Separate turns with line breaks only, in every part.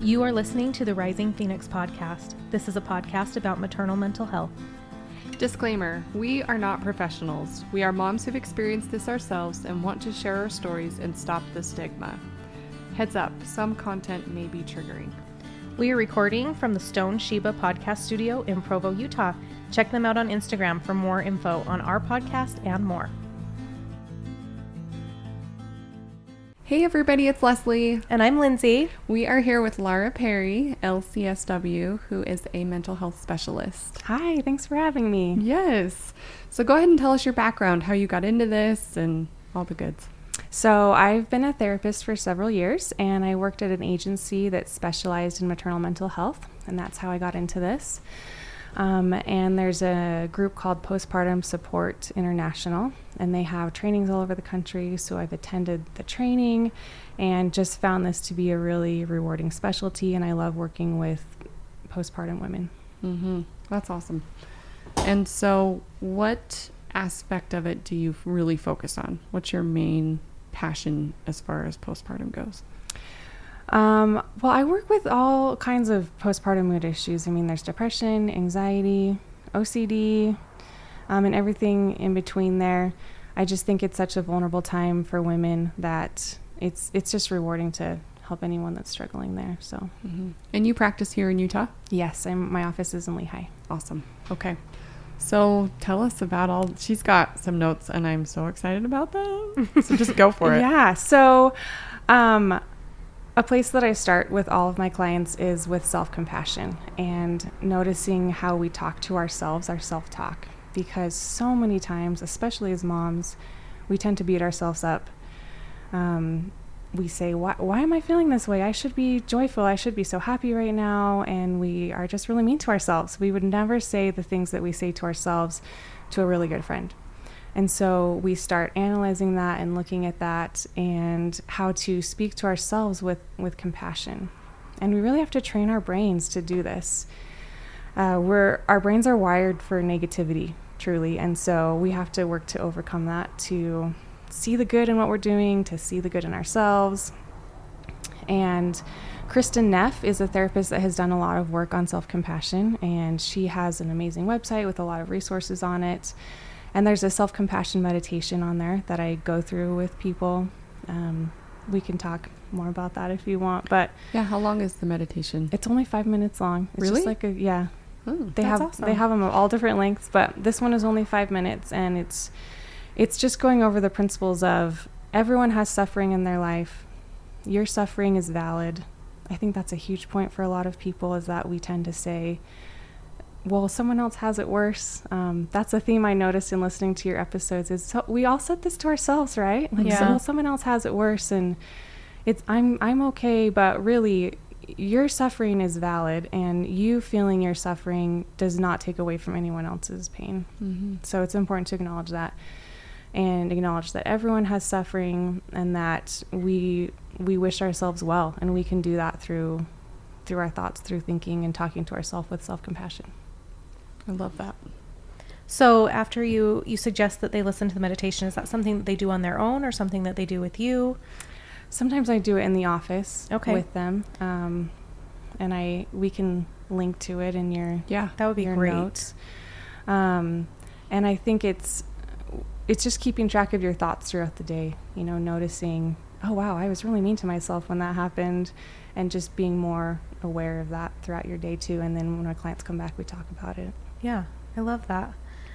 You are listening to the Rising Phoenix podcast. This is a podcast about maternal mental health.
Disclaimer We are not professionals. We are moms who've experienced this ourselves and want to share our stories and stop the stigma. Heads up, some content may be triggering.
We are recording from the Stone Sheba podcast studio in Provo, Utah. Check them out on Instagram for more info on our podcast and more.
Hey everybody, it's Leslie.
And I'm Lindsay.
We are here with Lara Perry, LCSW, who is a mental health specialist.
Hi, thanks for having me.
Yes. So go ahead and tell us your background, how you got into this, and all the goods.
So, I've been a therapist for several years, and I worked at an agency that specialized in maternal mental health, and that's how I got into this. Um, and there's a group called Postpartum Support International, and they have trainings all over the country. So I've attended the training and just found this to be a really rewarding specialty. And I love working with postpartum women.
Mm-hmm. That's awesome. And so, what aspect of it do you really focus on? What's your main passion as far as postpartum goes?
Um, well, I work with all kinds of postpartum mood issues. I mean, there's depression, anxiety, OCD, um, and everything in between there. I just think it's such a vulnerable time for women that it's it's just rewarding to help anyone that's struggling there. So,
mm-hmm. and you practice here in Utah?
Yes, I'm, my office is in Lehi.
Awesome. Okay. So tell us about all. She's got some notes, and I'm so excited about them. So just go for it.
Yeah. So, um, a place that I start with all of my clients is with self compassion and noticing how we talk to ourselves, our self talk. Because so many times, especially as moms, we tend to beat ourselves up. Um, we say, why, why am I feeling this way? I should be joyful. I should be so happy right now. And we are just really mean to ourselves. We would never say the things that we say to ourselves to a really good friend. And so we start analyzing that and looking at that and how to speak to ourselves with, with compassion. And we really have to train our brains to do this. Uh, we're, our brains are wired for negativity, truly. And so we have to work to overcome that, to see the good in what we're doing, to see the good in ourselves. And Kristin Neff is a therapist that has done a lot of work on self compassion, and she has an amazing website with a lot of resources on it. And there's a self compassion meditation on there that I go through with people. Um, we can talk more about that if you want. But
yeah, how long is the meditation?
It's only five minutes long. It's
really?
Just like a yeah.
Oh,
they have
awesome.
they have them of all different lengths, but this one is only five minutes, and it's it's just going over the principles of everyone has suffering in their life. Your suffering is valid. I think that's a huge point for a lot of people is that we tend to say, well, someone else has it worse. Um, that's a theme I noticed in listening to your episodes. Is so we all said this to ourselves, right? Like,
yeah.
so, well, someone else has it worse, and it's I'm I'm okay, but really, your suffering is valid, and you feeling your suffering does not take away from anyone else's pain.
Mm-hmm.
So it's important to acknowledge that, and acknowledge that everyone has suffering, and that we we wish ourselves well, and we can do that through through our thoughts, through thinking, and talking to ourselves with self compassion.
I love that.
So after you you suggest that they listen to the meditation, is that something that they do on their own or something that they do with you?
Sometimes I do it in the office
okay.
with them, um, and I we can link to it in your
yeah
that would be great.
Notes. Um, and I think it's it's just keeping track of your thoughts throughout the day. You know, noticing, oh wow, I was really mean to myself when that happened, and just being more aware of that throughout your day too. And then when our clients come back, we talk about it.
Yeah, I love that.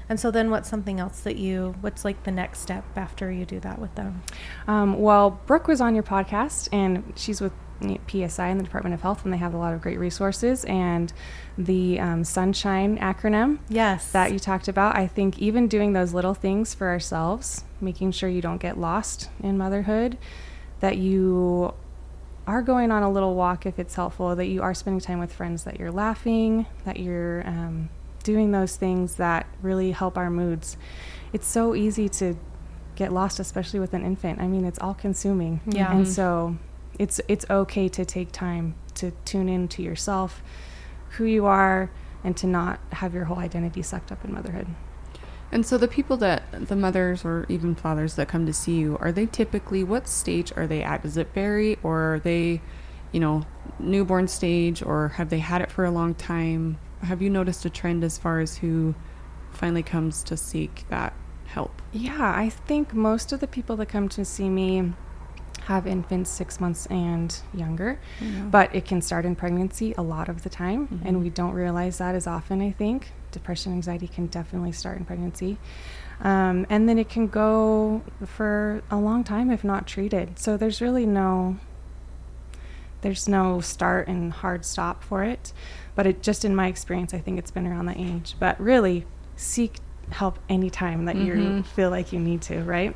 And so then what's something else that you, what's like the next step after you do that with them?
Um, well, Brooke was on your podcast and she's with PSI in the Department of Health and they have a lot of great resources and the um, Sunshine acronym
yes
that you talked about. I think even doing those little things for ourselves, making sure you don't get lost in motherhood, that you are going on a little walk if it's helpful, that you are spending time with friends, that you're laughing, that you're um, doing those things that really help our moods. It's so easy to get lost, especially with an infant. I mean, it's all consuming.
Yeah.
And mm-hmm. so it's it's okay to take time to tune in to yourself, who you are, and to not have your whole identity sucked up in motherhood.
And so the people that the mothers or even fathers that come to see you, are they typically what stage are they at? Does it vary or are they you know, newborn stage or have they had it for a long time? Have you noticed a trend as far as who finally comes to seek that help?
Yeah, I think most of the people that come to see me have infants six months and younger, but it can start in pregnancy a lot of the time,
Mhm.
and we don't realize that as often, I think. Depression, anxiety can definitely start in pregnancy. Um, and then it can go for a long time if not treated. So there's really no there's no start and hard stop for it. But it just in my experience, I think it's been around that age. But really, seek help anytime that you
Mhm.
feel like you need to, right?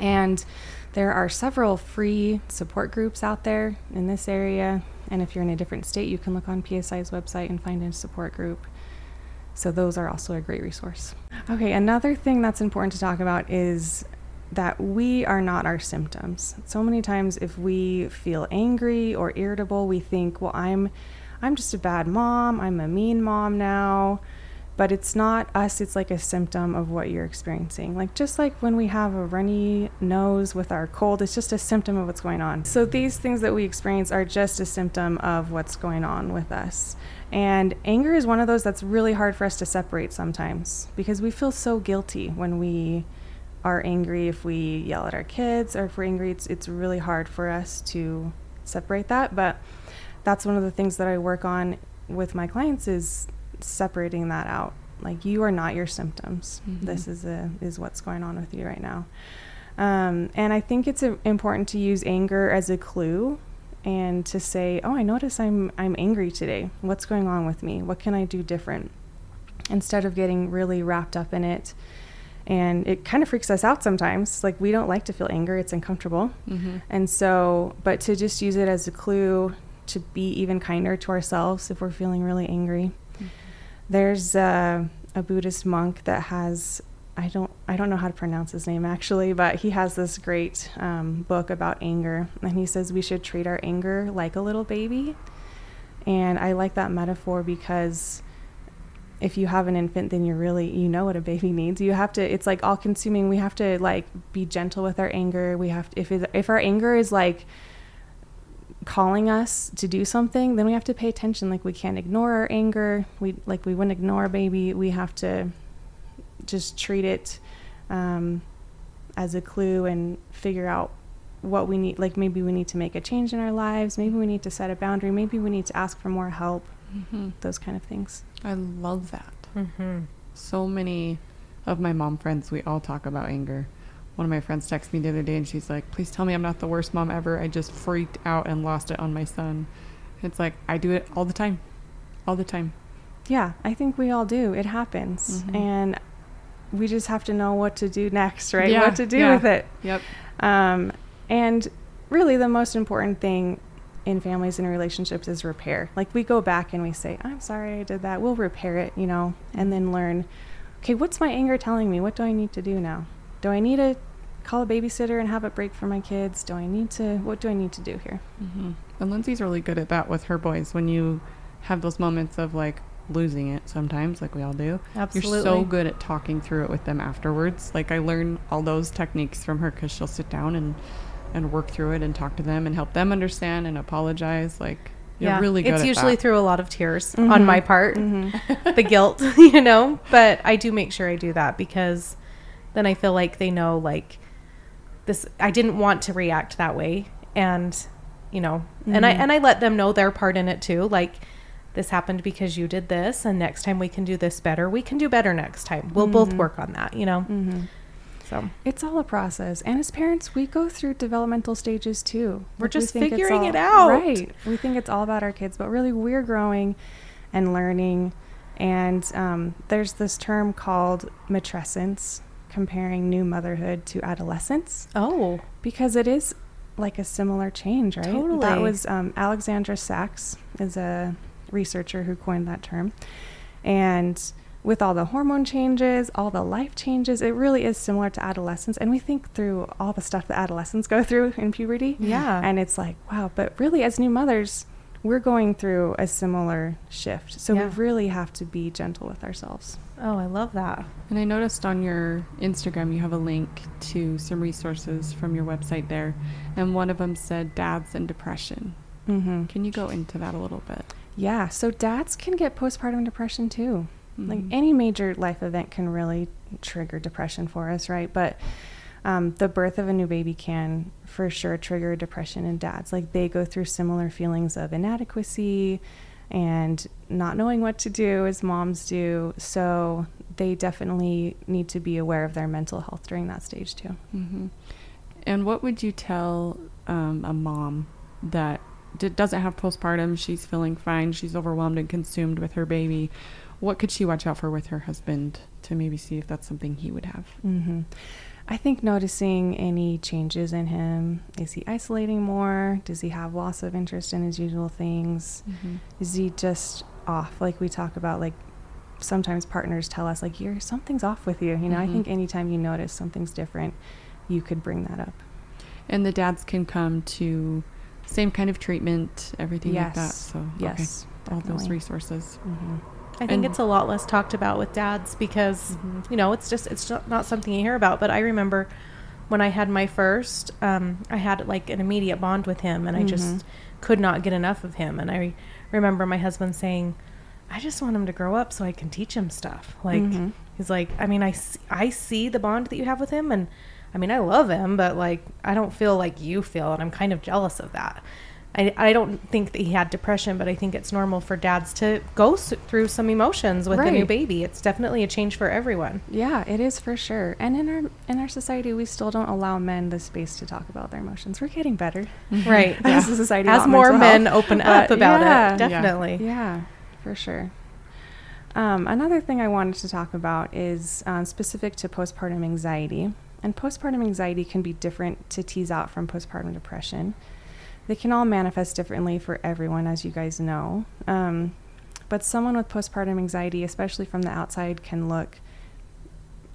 And there are several free support groups out there in this area. And if you're in a different state, you can look on PSI's website and find a support group. So those are also a great resource. Okay, another thing that's important to talk about is that we are not our symptoms. So many times if we feel angry or irritable, we think, "Well, I'm I'm just a bad mom. I'm a mean mom now." But it's not us, it's like a symptom of what you're experiencing. Like just like when we have a runny nose with our cold, it's just a symptom of what's going on. So these things that we experience are just a symptom of what's going on with us. And anger is one of those that's really hard for us to separate sometimes because we feel so guilty when we are angry if we yell at our kids or if we're angry it's it's really hard for us to separate that but that's one of the things that I work on with my clients is separating that out. Like you are not your symptoms.
Mhm.
this is a is what's going on with you right now. Um, and I think it's uh, important to use anger as a clue and to say oh I notice I'm I'm angry today. What's going on with me? What can I do different? Instead of getting really wrapped up in it. And it kind of freaks us out sometimes. Like we don't like to feel anger. It's uncomfortable.
Mm-hmm.
and so but to just use it as a clue to be even kinder to ourselves if we're feeling really angry. There's uh, a buddhist monk that has i don't i don't know how to pronounce his name actually but he has this great um, book about anger. And he says we should treat our anger like a little baby. And i like that metaphor because if you have an infant then you're really you know what a baby needs. You have to it's like all consuming we have to like be gentle with our anger. We have to if it, if our anger is like calling us to do something then we have to pay attention like we can't ignore our anger we like we wouldn't ignore a baby we have to just treat it um, as a clue and figure out what we need like maybe we need to make a change in our lives maybe we need to set a boundary maybe we need to ask for more help
Mm-hmm.
those kind of things
I love that.
Mm-hmm.
So many of my mom friends, we all talk about anger. One of my friends texted me the other day and she's like, please tell me I'm not the worst mom ever. I just freaked out and lost it on my son. It's like, I do it all the time. All the time.
Yeah, I think we all do. It happens.
Mhm.
And we just have to know what to do next, right?
Yeah,
what to do
yeah.
with it.
Yep.
Um, and really, the most important thing in families and relationships is repair. Like, we go back and we say, I'm sorry I did that. We'll repair it, you know, and then learn, okay, what's my anger telling me? What do I need to do now? Do I need to call a babysitter and have a break for my kids? Do I need to, what do I need to do here?
hmm And Lindsay's really good at that with her boys. When you have those moments of like losing it sometimes, like we all do,
Absolutely.
you're so good at talking through it with them afterwards. Like I learn all those techniques from her because she'll sit down and and work through it and talk to them and help them understand and apologize. Like you're
yeah,
really good
it's
at
usually
that.
through a lot of tears
Mhm.
on my part,
Mhm.
the guilt, you know. But I do make sure I do that because then I feel like they know, like this. I didn't want to react that way, and you know, and I
Mhm.
and I let them know their part in it too. Like this happened because you did this, and next time we can do this better. We can do better next time. We'll both
Mhm.
work on that, you know.
Mhm.
So
It's all a process. And as parents, we go through developmental stages too.
We're
Like,
just
it's
figuring
all-
it out.
Right. We think it's all about our kids, but really we're growing and learning. And um, there's this term called matrescence, comparing new motherhood to adolescence,
oh,
because it is like a similar change, right?
Totally.
That was um, Alexandra Sacks is a researcher who coined that term. And with all the hormone changes, all the life changes, it really is similar to adolescence. And we think through all the stuff that adolescents go through in puberty.
Yeah.
And it's like, wow, but really, as new mothers, we're going through a similar shift. So
Yeah.
we really have to be gentle with ourselves.
oh, I love that.
And I noticed on your Instagram you have a link to some resources from your website there, and one of them said dads and depression.
Mm-hmm.
Can you go into that a little bit?
Yeah. So dads can get postpartum depression too. Like
Mhm.
any major life event can really trigger depression for us, right? But um, the birth of a new baby can for sure trigger depression in dads. Like they go through similar feelings of inadequacy and not knowing what to do as moms do. So they definitely need to be aware of their mental health during that stage too.
hmm And what would you tell um, a mom that d- doesn't have postpartum? She's feeling fine. She's overwhelmed and consumed with her baby. What could she watch out for with her husband to maybe see if that's something he would have?
hmm I think noticing any changes in him. Is he isolating more? Does he have loss of interest in his usual things? Is he just off? Like we talk about, like sometimes partners tell us, like, you're something's off with you. You know, I
Mhm.
think anytime you notice something's different, you could bring that up.
And the dads can come to same kind of treatment, everything like that. So
Yes.
okay. all those resources.
hmm
I think
And-
it's a lot less talked about with dads because
Mhm.
you know it's just it's not, something you hear about. But I remember when I had my first, um, I had like an immediate bond with him, and I
Mhm.
just could not get enough of him. And I remember my husband saying, "I just want him to grow up so I can teach him stuff." Like
Mhm.
he's like, I mean, I see, I see the bond that you have with him, and I mean, I love him, but like I don't feel like you feel, and I'm kind of jealous of that. I, I don't think that he had depression, but I think it's normal for dads to go s- through some emotions with a new baby. It's definitely a change for everyone.
Yeah, it is for sure. And in our in our society, we still don't allow men the space to talk about their emotions. We're getting better
Right.
as a society.
As more men
health.
open up
But
about
yeah.
it, definitely.
Yeah, for sure. Um, another thing I wanted to talk about is um, specific to postpartum anxiety. And postpartum anxiety can be different to tease out from postpartum depression. They can all manifest differently for everyone, as you guys know. Um, but someone with postpartum anxiety, especially from the outside, can look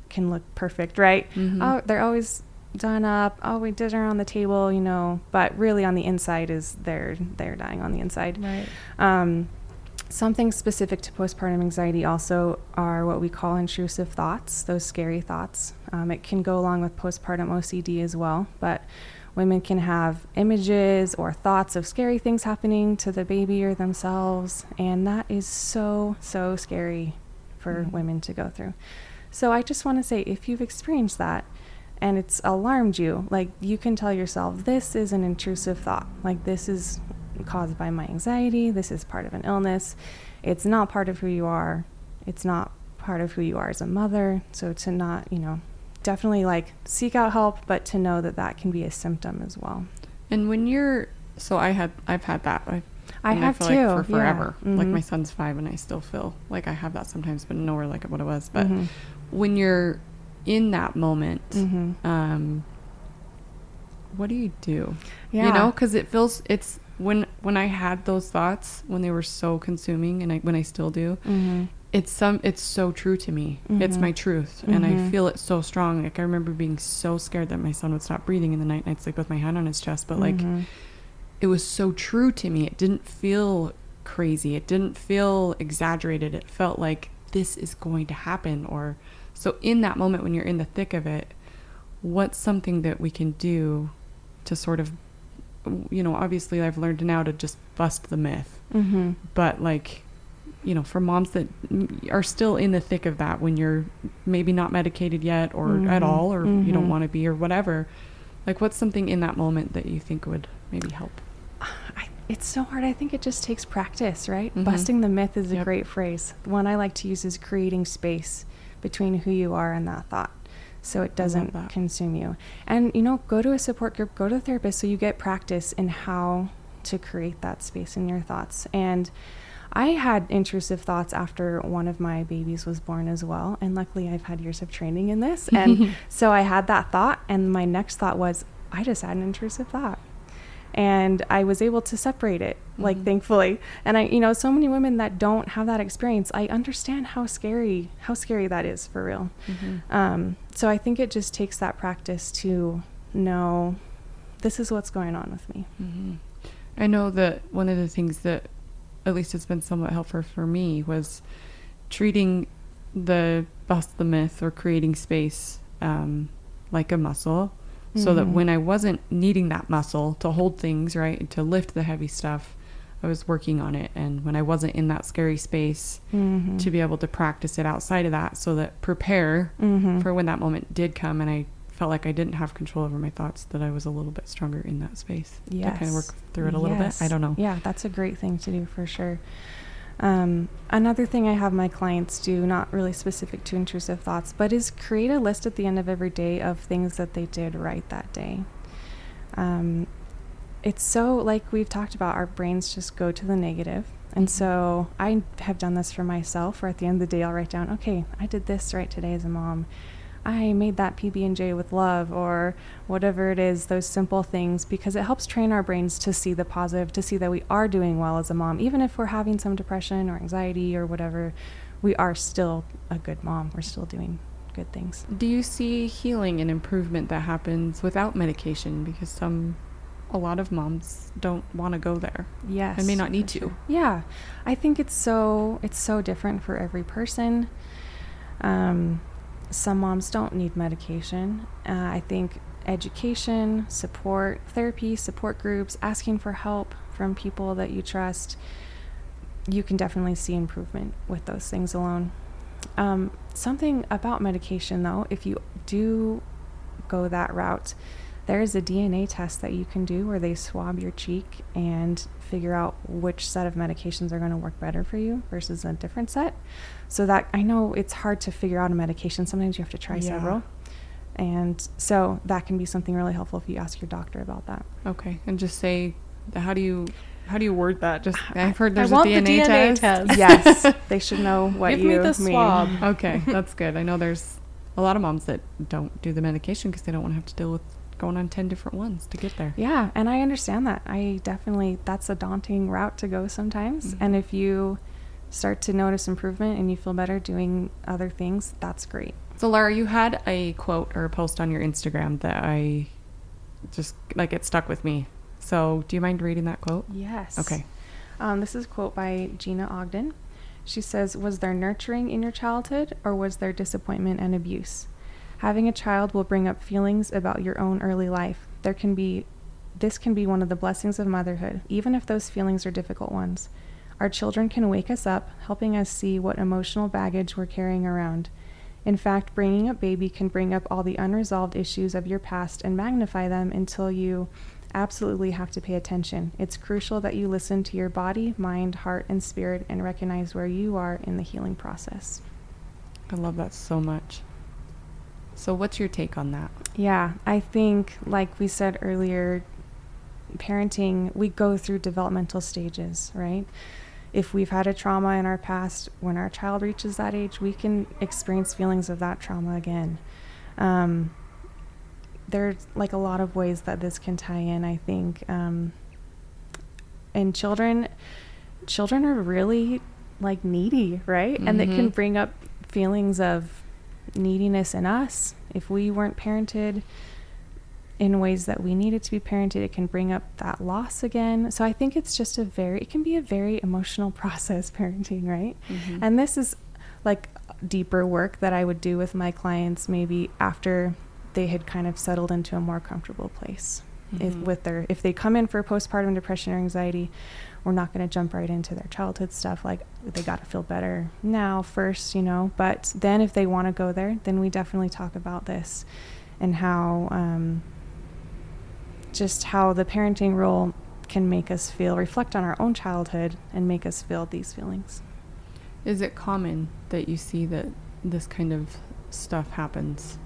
can look perfect, right?
Mhm.
Oh, they're always done up. Oh, we did her on the table, you know. But really, on the inside, is they're they're dying on the inside.
Right.
Um, something specific to postpartum anxiety also are what we call intrusive thoughts, those scary thoughts. Um, it can go along with postpartum OCD as well, but women can have images or thoughts of scary things happening to the baby or themselves, and that is so, so scary for
Mhm.
women to go through. So I just want to say if you've experienced that, and it's alarmed you, like you can tell yourself, this is an intrusive thought. Like this is caused by my anxiety. This is part of an illness. It's not part of who you are. It's not part of who you are as a mother. So to not, you know, definitely like seek out help, but to know that that can be a symptom as well.
And when you're so I had I've had that. I,
I have
feel
too.
like for
yeah.
forever. Like my
Mhm.
son's five and I still feel like I have that sometimes, but nowhere like what it was. But
Mhm.
when you're in that moment,
Mhm.
um, what do you do?
Yeah.
You know, because it feels it's when when I had those thoughts when they were so consuming, and I when I still do,
Mhm.
It's some it's so true to me. It's
Mhm.
my truth, and I
Mhm.
feel it so strong. Like I remember being so scared that my son would stop breathing in the night, and I'd sleep with my hand on his chest. But like,
Mhm.
it was so true to me. It didn't feel crazy. It didn't feel exaggerated. It felt like this is going to happen. Or so in that moment when you're in the thick of it, what's something that we can do to sort of, you know, obviously I've learned now to just bust the myth,
Mhm.
but like, you know, for moms that are still in the thick of that when you're maybe not medicated yet or at
Mhm.
all, or you don't
Mhm.
want to be or whatever, like what's something in that moment that you think would maybe help?
I, it's so hard. I think it just takes practice, right?
Mhm.
Busting the myth is a
Yep.
great phrase. The one I like to use is creating space between who you are and that thought so it doesn't consume you. And, you know, go to a support group, go to a therapist so you get practice in how to create that space in your thoughts. And I had intrusive thoughts after one of my babies was born as well. And luckily, I've had years of training in this. And so I had that thought, and my next thought was, I just had an intrusive thought. And I was able to separate it, like
Mhm.
thankfully. And I, you know, so many women that don't have that experience, I understand how scary, how scary that is for real. Um, so I think it just takes that practice to know this is what's going on with me.
hmm I know that one of the things that, at least it's been somewhat helpful for me, was treating the bust the myth or creating space um, like a muscle. so that
Mhm.
when I wasn't needing that muscle to hold things, right, to lift the heavy stuff, I was working on it. And when I wasn't in that scary space,
Mhm.
to be able to practice it outside of that so that prepare
Mhm.
for when that moment did come and I felt like I didn't have control over my thoughts, that I was a little bit stronger in that space. To kind of work through it a little bit. I don't know.
Yeah, that's a great thing to do for sure. Um, another thing I have my clients do, not really specific to intrusive thoughts, but is create a list at the end of every day of things that they did right that day. Um, it's so, like we've talked about, our brains just go to the negative. And
Mhm.
so I have done this for myself, where at the end of the day, I'll write down, okay, I did this right today as a mom. I made that PB and J with love, or whatever it is. Those simple things, because it helps train our brains to see the positive, to see that we are doing well as a mom, even if we're having some depression or anxiety or whatever. We are still a good mom. We're still doing good things.
Do you see healing and improvement that happens without medication? Because some, a lot of moms don't want to go there.
Yes, And
may not need
for
to.
sure. Yeah, I think it's so it's so different for every person. Um, some moms don't need medication. Uh, I think education, support, therapy, support groups, asking for help from people that you trust, you can definitely see improvement with those things alone. Um, something about medication, though, if you do go that route, there is a DNA test that you can do where they swab your cheek and figure out which set of medications are going to work better for you versus a different set. So that I know it's hard to figure out a medication. Sometimes you have to try
Yeah.
several. And so that can be something really helpful if you ask your doctor about that.
Okay, and just say, how do you, how do you word that? Just
I-
I've heard
I
there's
want
a
the
DNA,
DNA
test.
test.
yes, they should know what
Give
you
me the
mean.
swab.
Okay, that's good. I know there's a lot of moms that don't do the medication because they don't want to have to deal with going on 10 different ones to get there.
Yeah, and I understand that. I definitely that's a daunting route to go sometimes.
Mhm.
And if you start to notice improvement and you feel better doing other things, that's great.
So, Laura, you had a quote or a post on your Instagram that I just like it stuck with me. So, do you mind reading that quote?
Yes.
Okay.
Um, this is a quote by Gina Ogden. She says, Was there nurturing in your childhood or was there disappointment and abuse? Having a child will bring up feelings about your own early life. There can be this can be one of the blessings of motherhood, even if those feelings are difficult ones. Our children can wake us up, helping us see what emotional baggage we're carrying around. In fact, bringing up baby can bring up all the unresolved issues of your past and magnify them until you absolutely have to pay attention. It's crucial that you listen to your body, mind, heart, and spirit and recognize where you are in the healing process.
I love that so much. So, what's your take on that?
Yeah, I think, like we said earlier, parenting, we go through developmental stages, right? If we've had a trauma in our past, when our child reaches that age, we can experience feelings of that trauma again. Um, there's like a lot of ways that this can tie in, I think. Um, and children, children are really like needy, right? And it can bring up feelings of neediness in us. If we weren't parented in ways that we needed to be parented, it can bring up that loss again. So I think it's just a very, it can be a very emotional process parenting, right?
Mhm.
And this is like deeper work that I would do with my clients maybe after they had kind of settled into a more comfortable place. If
Mhm.
with their if they come in for postpartum depression or anxiety, we're not going to jump right into their childhood stuff like they got to feel better now first, you know. But then if they want to go there, then we definitely talk about this and how um, just how the parenting role can make us feel reflect on our own childhood and make us feel these feelings.
Is it common that you see that this kind of stuff happens?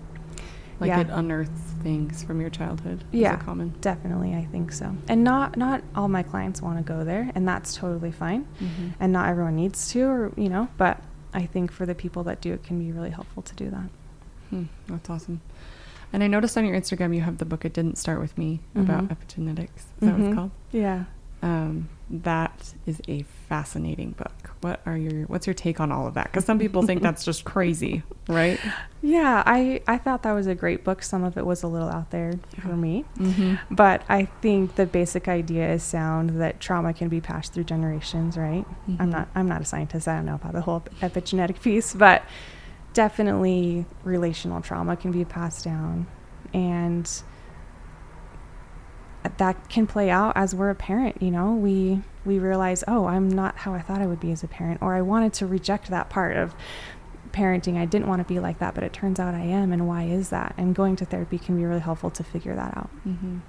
Like
Yeah.
it unearths things from your childhood?
Yeah.
Common?
Definitely, I think so. And not not all my clients want to go there, and that's totally fine.
Mhm.
And not everyone needs to, or you know. But I think for the people that do, it can be really helpful to do that.
Hmm, that's awesome. And I noticed on your Instagram you have the book "It Didn't Start with Me" about
Mhm.
epigenetics. Is that what it's called?
Yeah.
Um, that is a fascinating book. What are your What's your take on all of that? Because some people think that's just crazy, right?
Yeah, I I thought that was a great book. Some of it was a little out there
Yeah.
for me,
Mm-hmm.
but I think the basic idea is sound that trauma can be passed through generations, right? I'm
Mhm.
not I'm not a scientist. I don't know about the whole epigenetic piece, but definitely relational trauma can be passed down, and that can play out as we're a parent, you know. We we realize, "Oh, I'm not how I thought I would be as a parent," or I wanted to reject that part of parenting. I didn't want to be like that, but it turns out I am, and why is that? And going to therapy can be really helpful to figure that out.
Mm-hmm.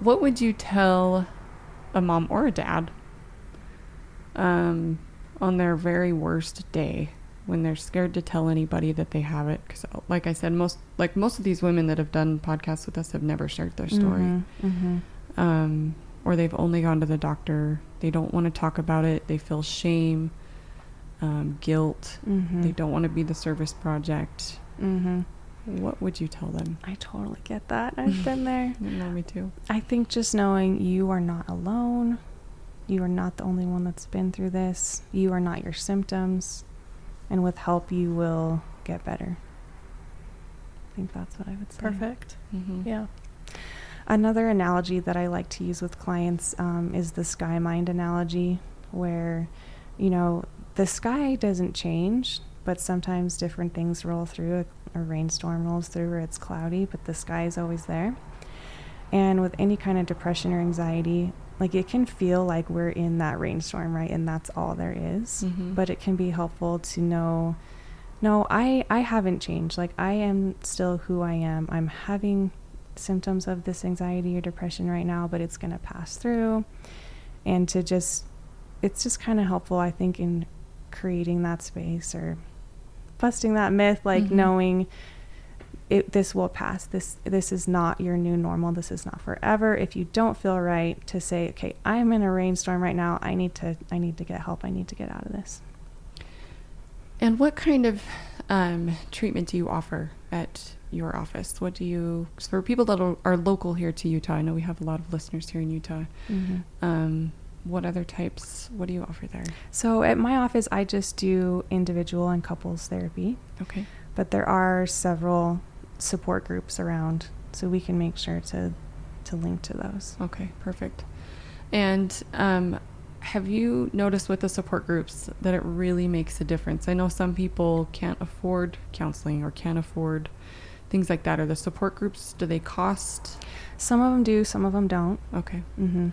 What would you tell a mom or a dad um, on their very worst day when they're scared to tell anybody that they have it? Because, like I said, most like most of these women that have done podcasts with us have never shared their story,
Mm-hmm. Mm-hmm.
um, or they've only gone to the doctor. They don't want to talk about it. They feel shame, um, guilt.
Mm-hmm.
They don't want to be the service project.
Mm-hmm.
What would you tell them?
I totally get that. I've been there.
No, me too.
I think just knowing you are not alone, you are not the only one that's been through this, you are not your symptoms, and with help, you will get better. I think that's what I would say.
Perfect.
Mm-hmm.
Yeah.
Another analogy that I like to use with clients um, is the sky mind analogy, where, you know, the sky doesn't change, but sometimes different things roll through. A, a rainstorm rolls through, or it's cloudy, but the sky is always there. And with any kind of depression or anxiety, like it can feel like we're in that rainstorm, right? And that's all there is.
Mhm.
But it can be helpful to know no, I I haven't changed. Like I am still who I am. I'm having symptoms of this anxiety or depression right now, but it's going to pass through. And to just it's just kind of helpful I think in creating that space or busting that myth like
Mhm.
knowing it this will pass this this is not your new normal this is not forever if you don't feel right to say okay i'm in a rainstorm right now i need to i need to get help i need to get out of this
And what kind of um, treatment do you offer at your office? What do you, for people that are, local here to Utah, I know we have a lot of listeners here in Utah. Um, what other types, what do you offer there?
so at my office i just do individual and couples therapy
Okay.
but there are several support groups around so we can make sure to to link to those
Okay, perfect. And um, have you noticed with the support groups that it really makes a difference? I know some people can't afford counseling or can't afford things like that. Are the support groups, do they cost?
some of them do some of them don't
Okay.
hmm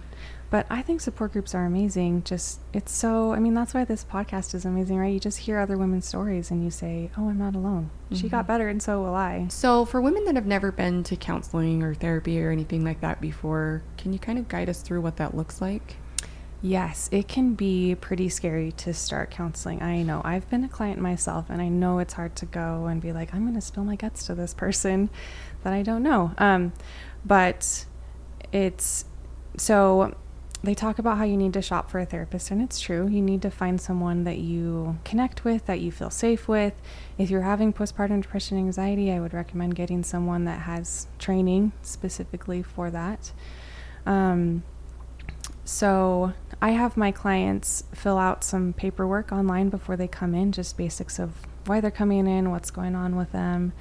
But I think support groups are amazing. Just, it's so, I mean, that's why this podcast is amazing, right? You just hear other women's stories and you say, oh, I'm not alone. She got
Mhm.
better and so will I.
So, for women that have never been to counseling or therapy or anything like that before, can you kind of guide us through what that looks like?
Yes, it can be pretty scary to start counseling. I know. I've been a client myself and I know it's hard to go and be like, I'm going to spill my guts to this person that I don't know. Um, but it's so they talk about how you need to shop for a therapist, and it's true. You need to find someone that you connect with, that you feel safe with. If you're having postpartum depression anxiety, I would recommend getting someone that has training specifically for that. Um, so I have my clients fill out some paperwork online before they come in, just basics of why they're coming in, what's going on with them.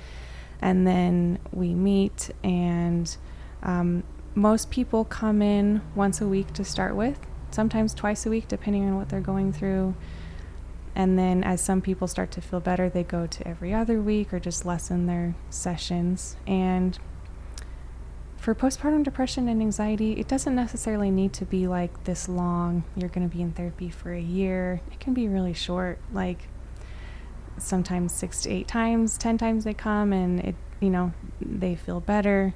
And then we meet, and um, most people come in once a week to start with, sometimes twice a week, depending on what they're going through. And then as some people start to feel better, they go to every other week or just lessen their sessions. And for postpartum depression and anxiety, it doesn't necessarily need to be like this long. You're going to be in therapy for a year. It can be really short, like sometimes six to eight times, 10 times they come and it, you know, they feel better.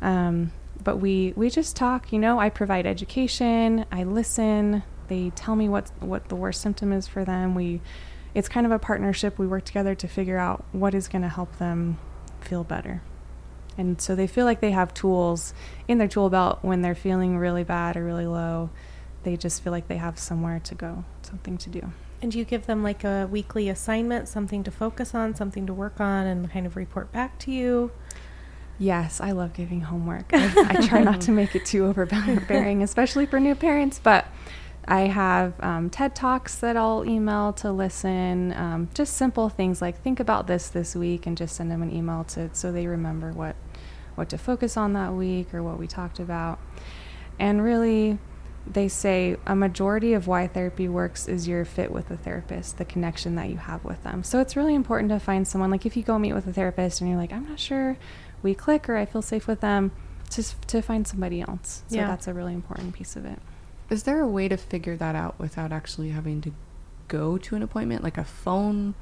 Um, but we, we just talk, you know, I provide education, I listen, they tell me what, what the worst symptom is for them. We, it's kind of a partnership. We work together to figure out what is going to help them feel better. And so they feel like they have tools in their tool belt when they're feeling really bad or really low. They just feel like they have somewhere to go, something to do.
And you give them like a weekly assignment, something to focus on, something to work on, and kind of report back to you.
Yes, I love giving homework. I, I try not to make it too overbearing, especially for new parents, but I have um, TED Talks that I'll email to listen. Um, just simple things like think about this this week and just send them an email to so they remember what what to focus on that week or what we talked about. And really, they say a majority of why therapy works is your fit with the therapist, the connection that you have with them. So it's really important to find someone like if you go meet with a therapist and you're like, I'm not sure we click or I feel safe with them, to to find somebody else. So
Yeah.
that's a really important piece of it.
Is there a way to figure that out without actually having to go to an appointment, like a phone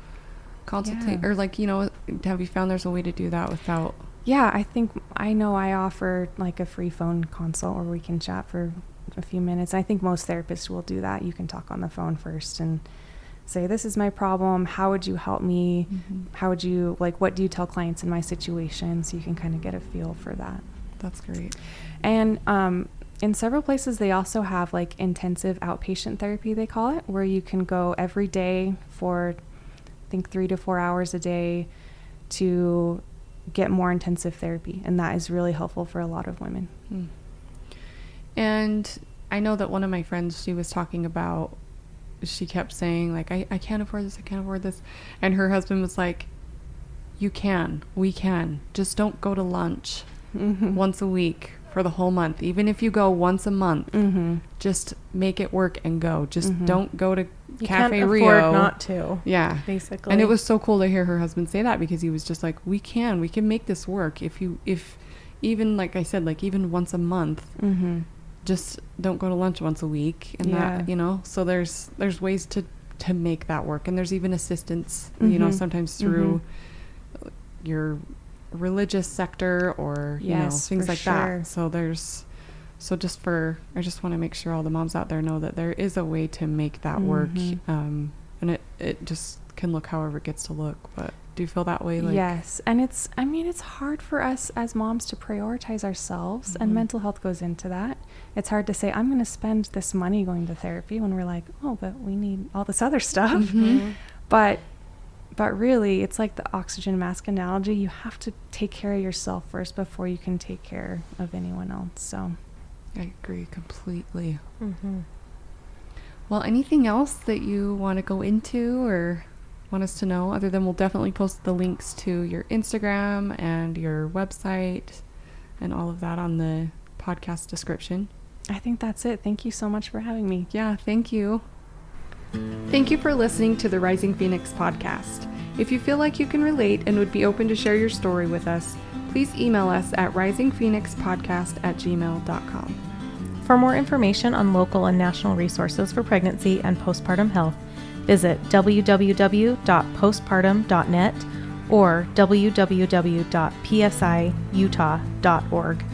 consultation,
Yeah.
or like you know, have you found there's a way to do that without?
Yeah, I think I know I offer like a free phone consult where we can chat for a few minutes. I think most therapists will do that. You can talk on the phone first and say, This is my problem. How would you help me? How would you, like, what do you tell clients in my situation? So you can kind of get a feel for that.
That's great.
And um, in several places, they also have like intensive outpatient therapy, they call it, where you can go every day for, I think, three to four hours a day to get more intensive therapy. And that is really helpful for a lot of women.
Hmm. And I know that one of my friends, she was talking about, she kept saying, like, I, I can't afford this, I can't afford this. And her husband was like, You can, we can. Just don't go to lunch
Mm-hmm.
once a week for the whole month. Even if you go once a month,
Mm-hmm.
just make it work and go. Just
Mhm.
don't go to
You
Cafe
can't
Rio.
afford not to.
yeah.
Basically.
And it was so cool to hear her husband say that because he was just like, "We can, we can make this work. If you, if even like I said, like even once a month,
Mm-hmm.
Just don't go to lunch once a week, and
Yeah.
that you know. So there's there's ways to to make that work, and there's even assistance, you know,
Mhm.
sometimes through your religious sector or you know
Yes,
things like
sure.
that. So there's so just for I just want to make sure all the moms out there know that there is a way to make that work,
Mhm.
um, and it it just can look however it gets to look. But do you feel that way? Like
yes. And it's, I mean, it's hard for us as moms to prioritize ourselves,
Mhm.
and mental health goes into that. It's hard to say, I'm going to spend this money going to therapy when we're like, oh, but we need all this other stuff.
Mhm.
But but really, it's like the oxygen mask analogy. You have to take care of yourself first before you can take care of anyone else. So
I agree completely.
hmm
Well, anything else that you want to go into or want us to know? Other than we'll definitely post the links to your Instagram and your website and all of that on the podcast description.
I think that's it. Thank you so much for having me.
Yeah, thank you. Thank you for listening to the Rising Phoenix podcast. If you feel like you can relate and would be open to share your story with us, please email us at risingphoenixpodcast at gmail.com.
For more information on local and national resources for pregnancy and postpartum health, visit www.postpartum.net or www.psiutah.org.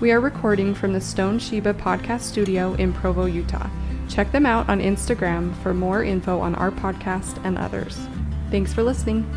We are recording from the Stone Sheba podcast studio in Provo, Utah. Check them out on Instagram for more info on our podcast and others. Thanks for listening.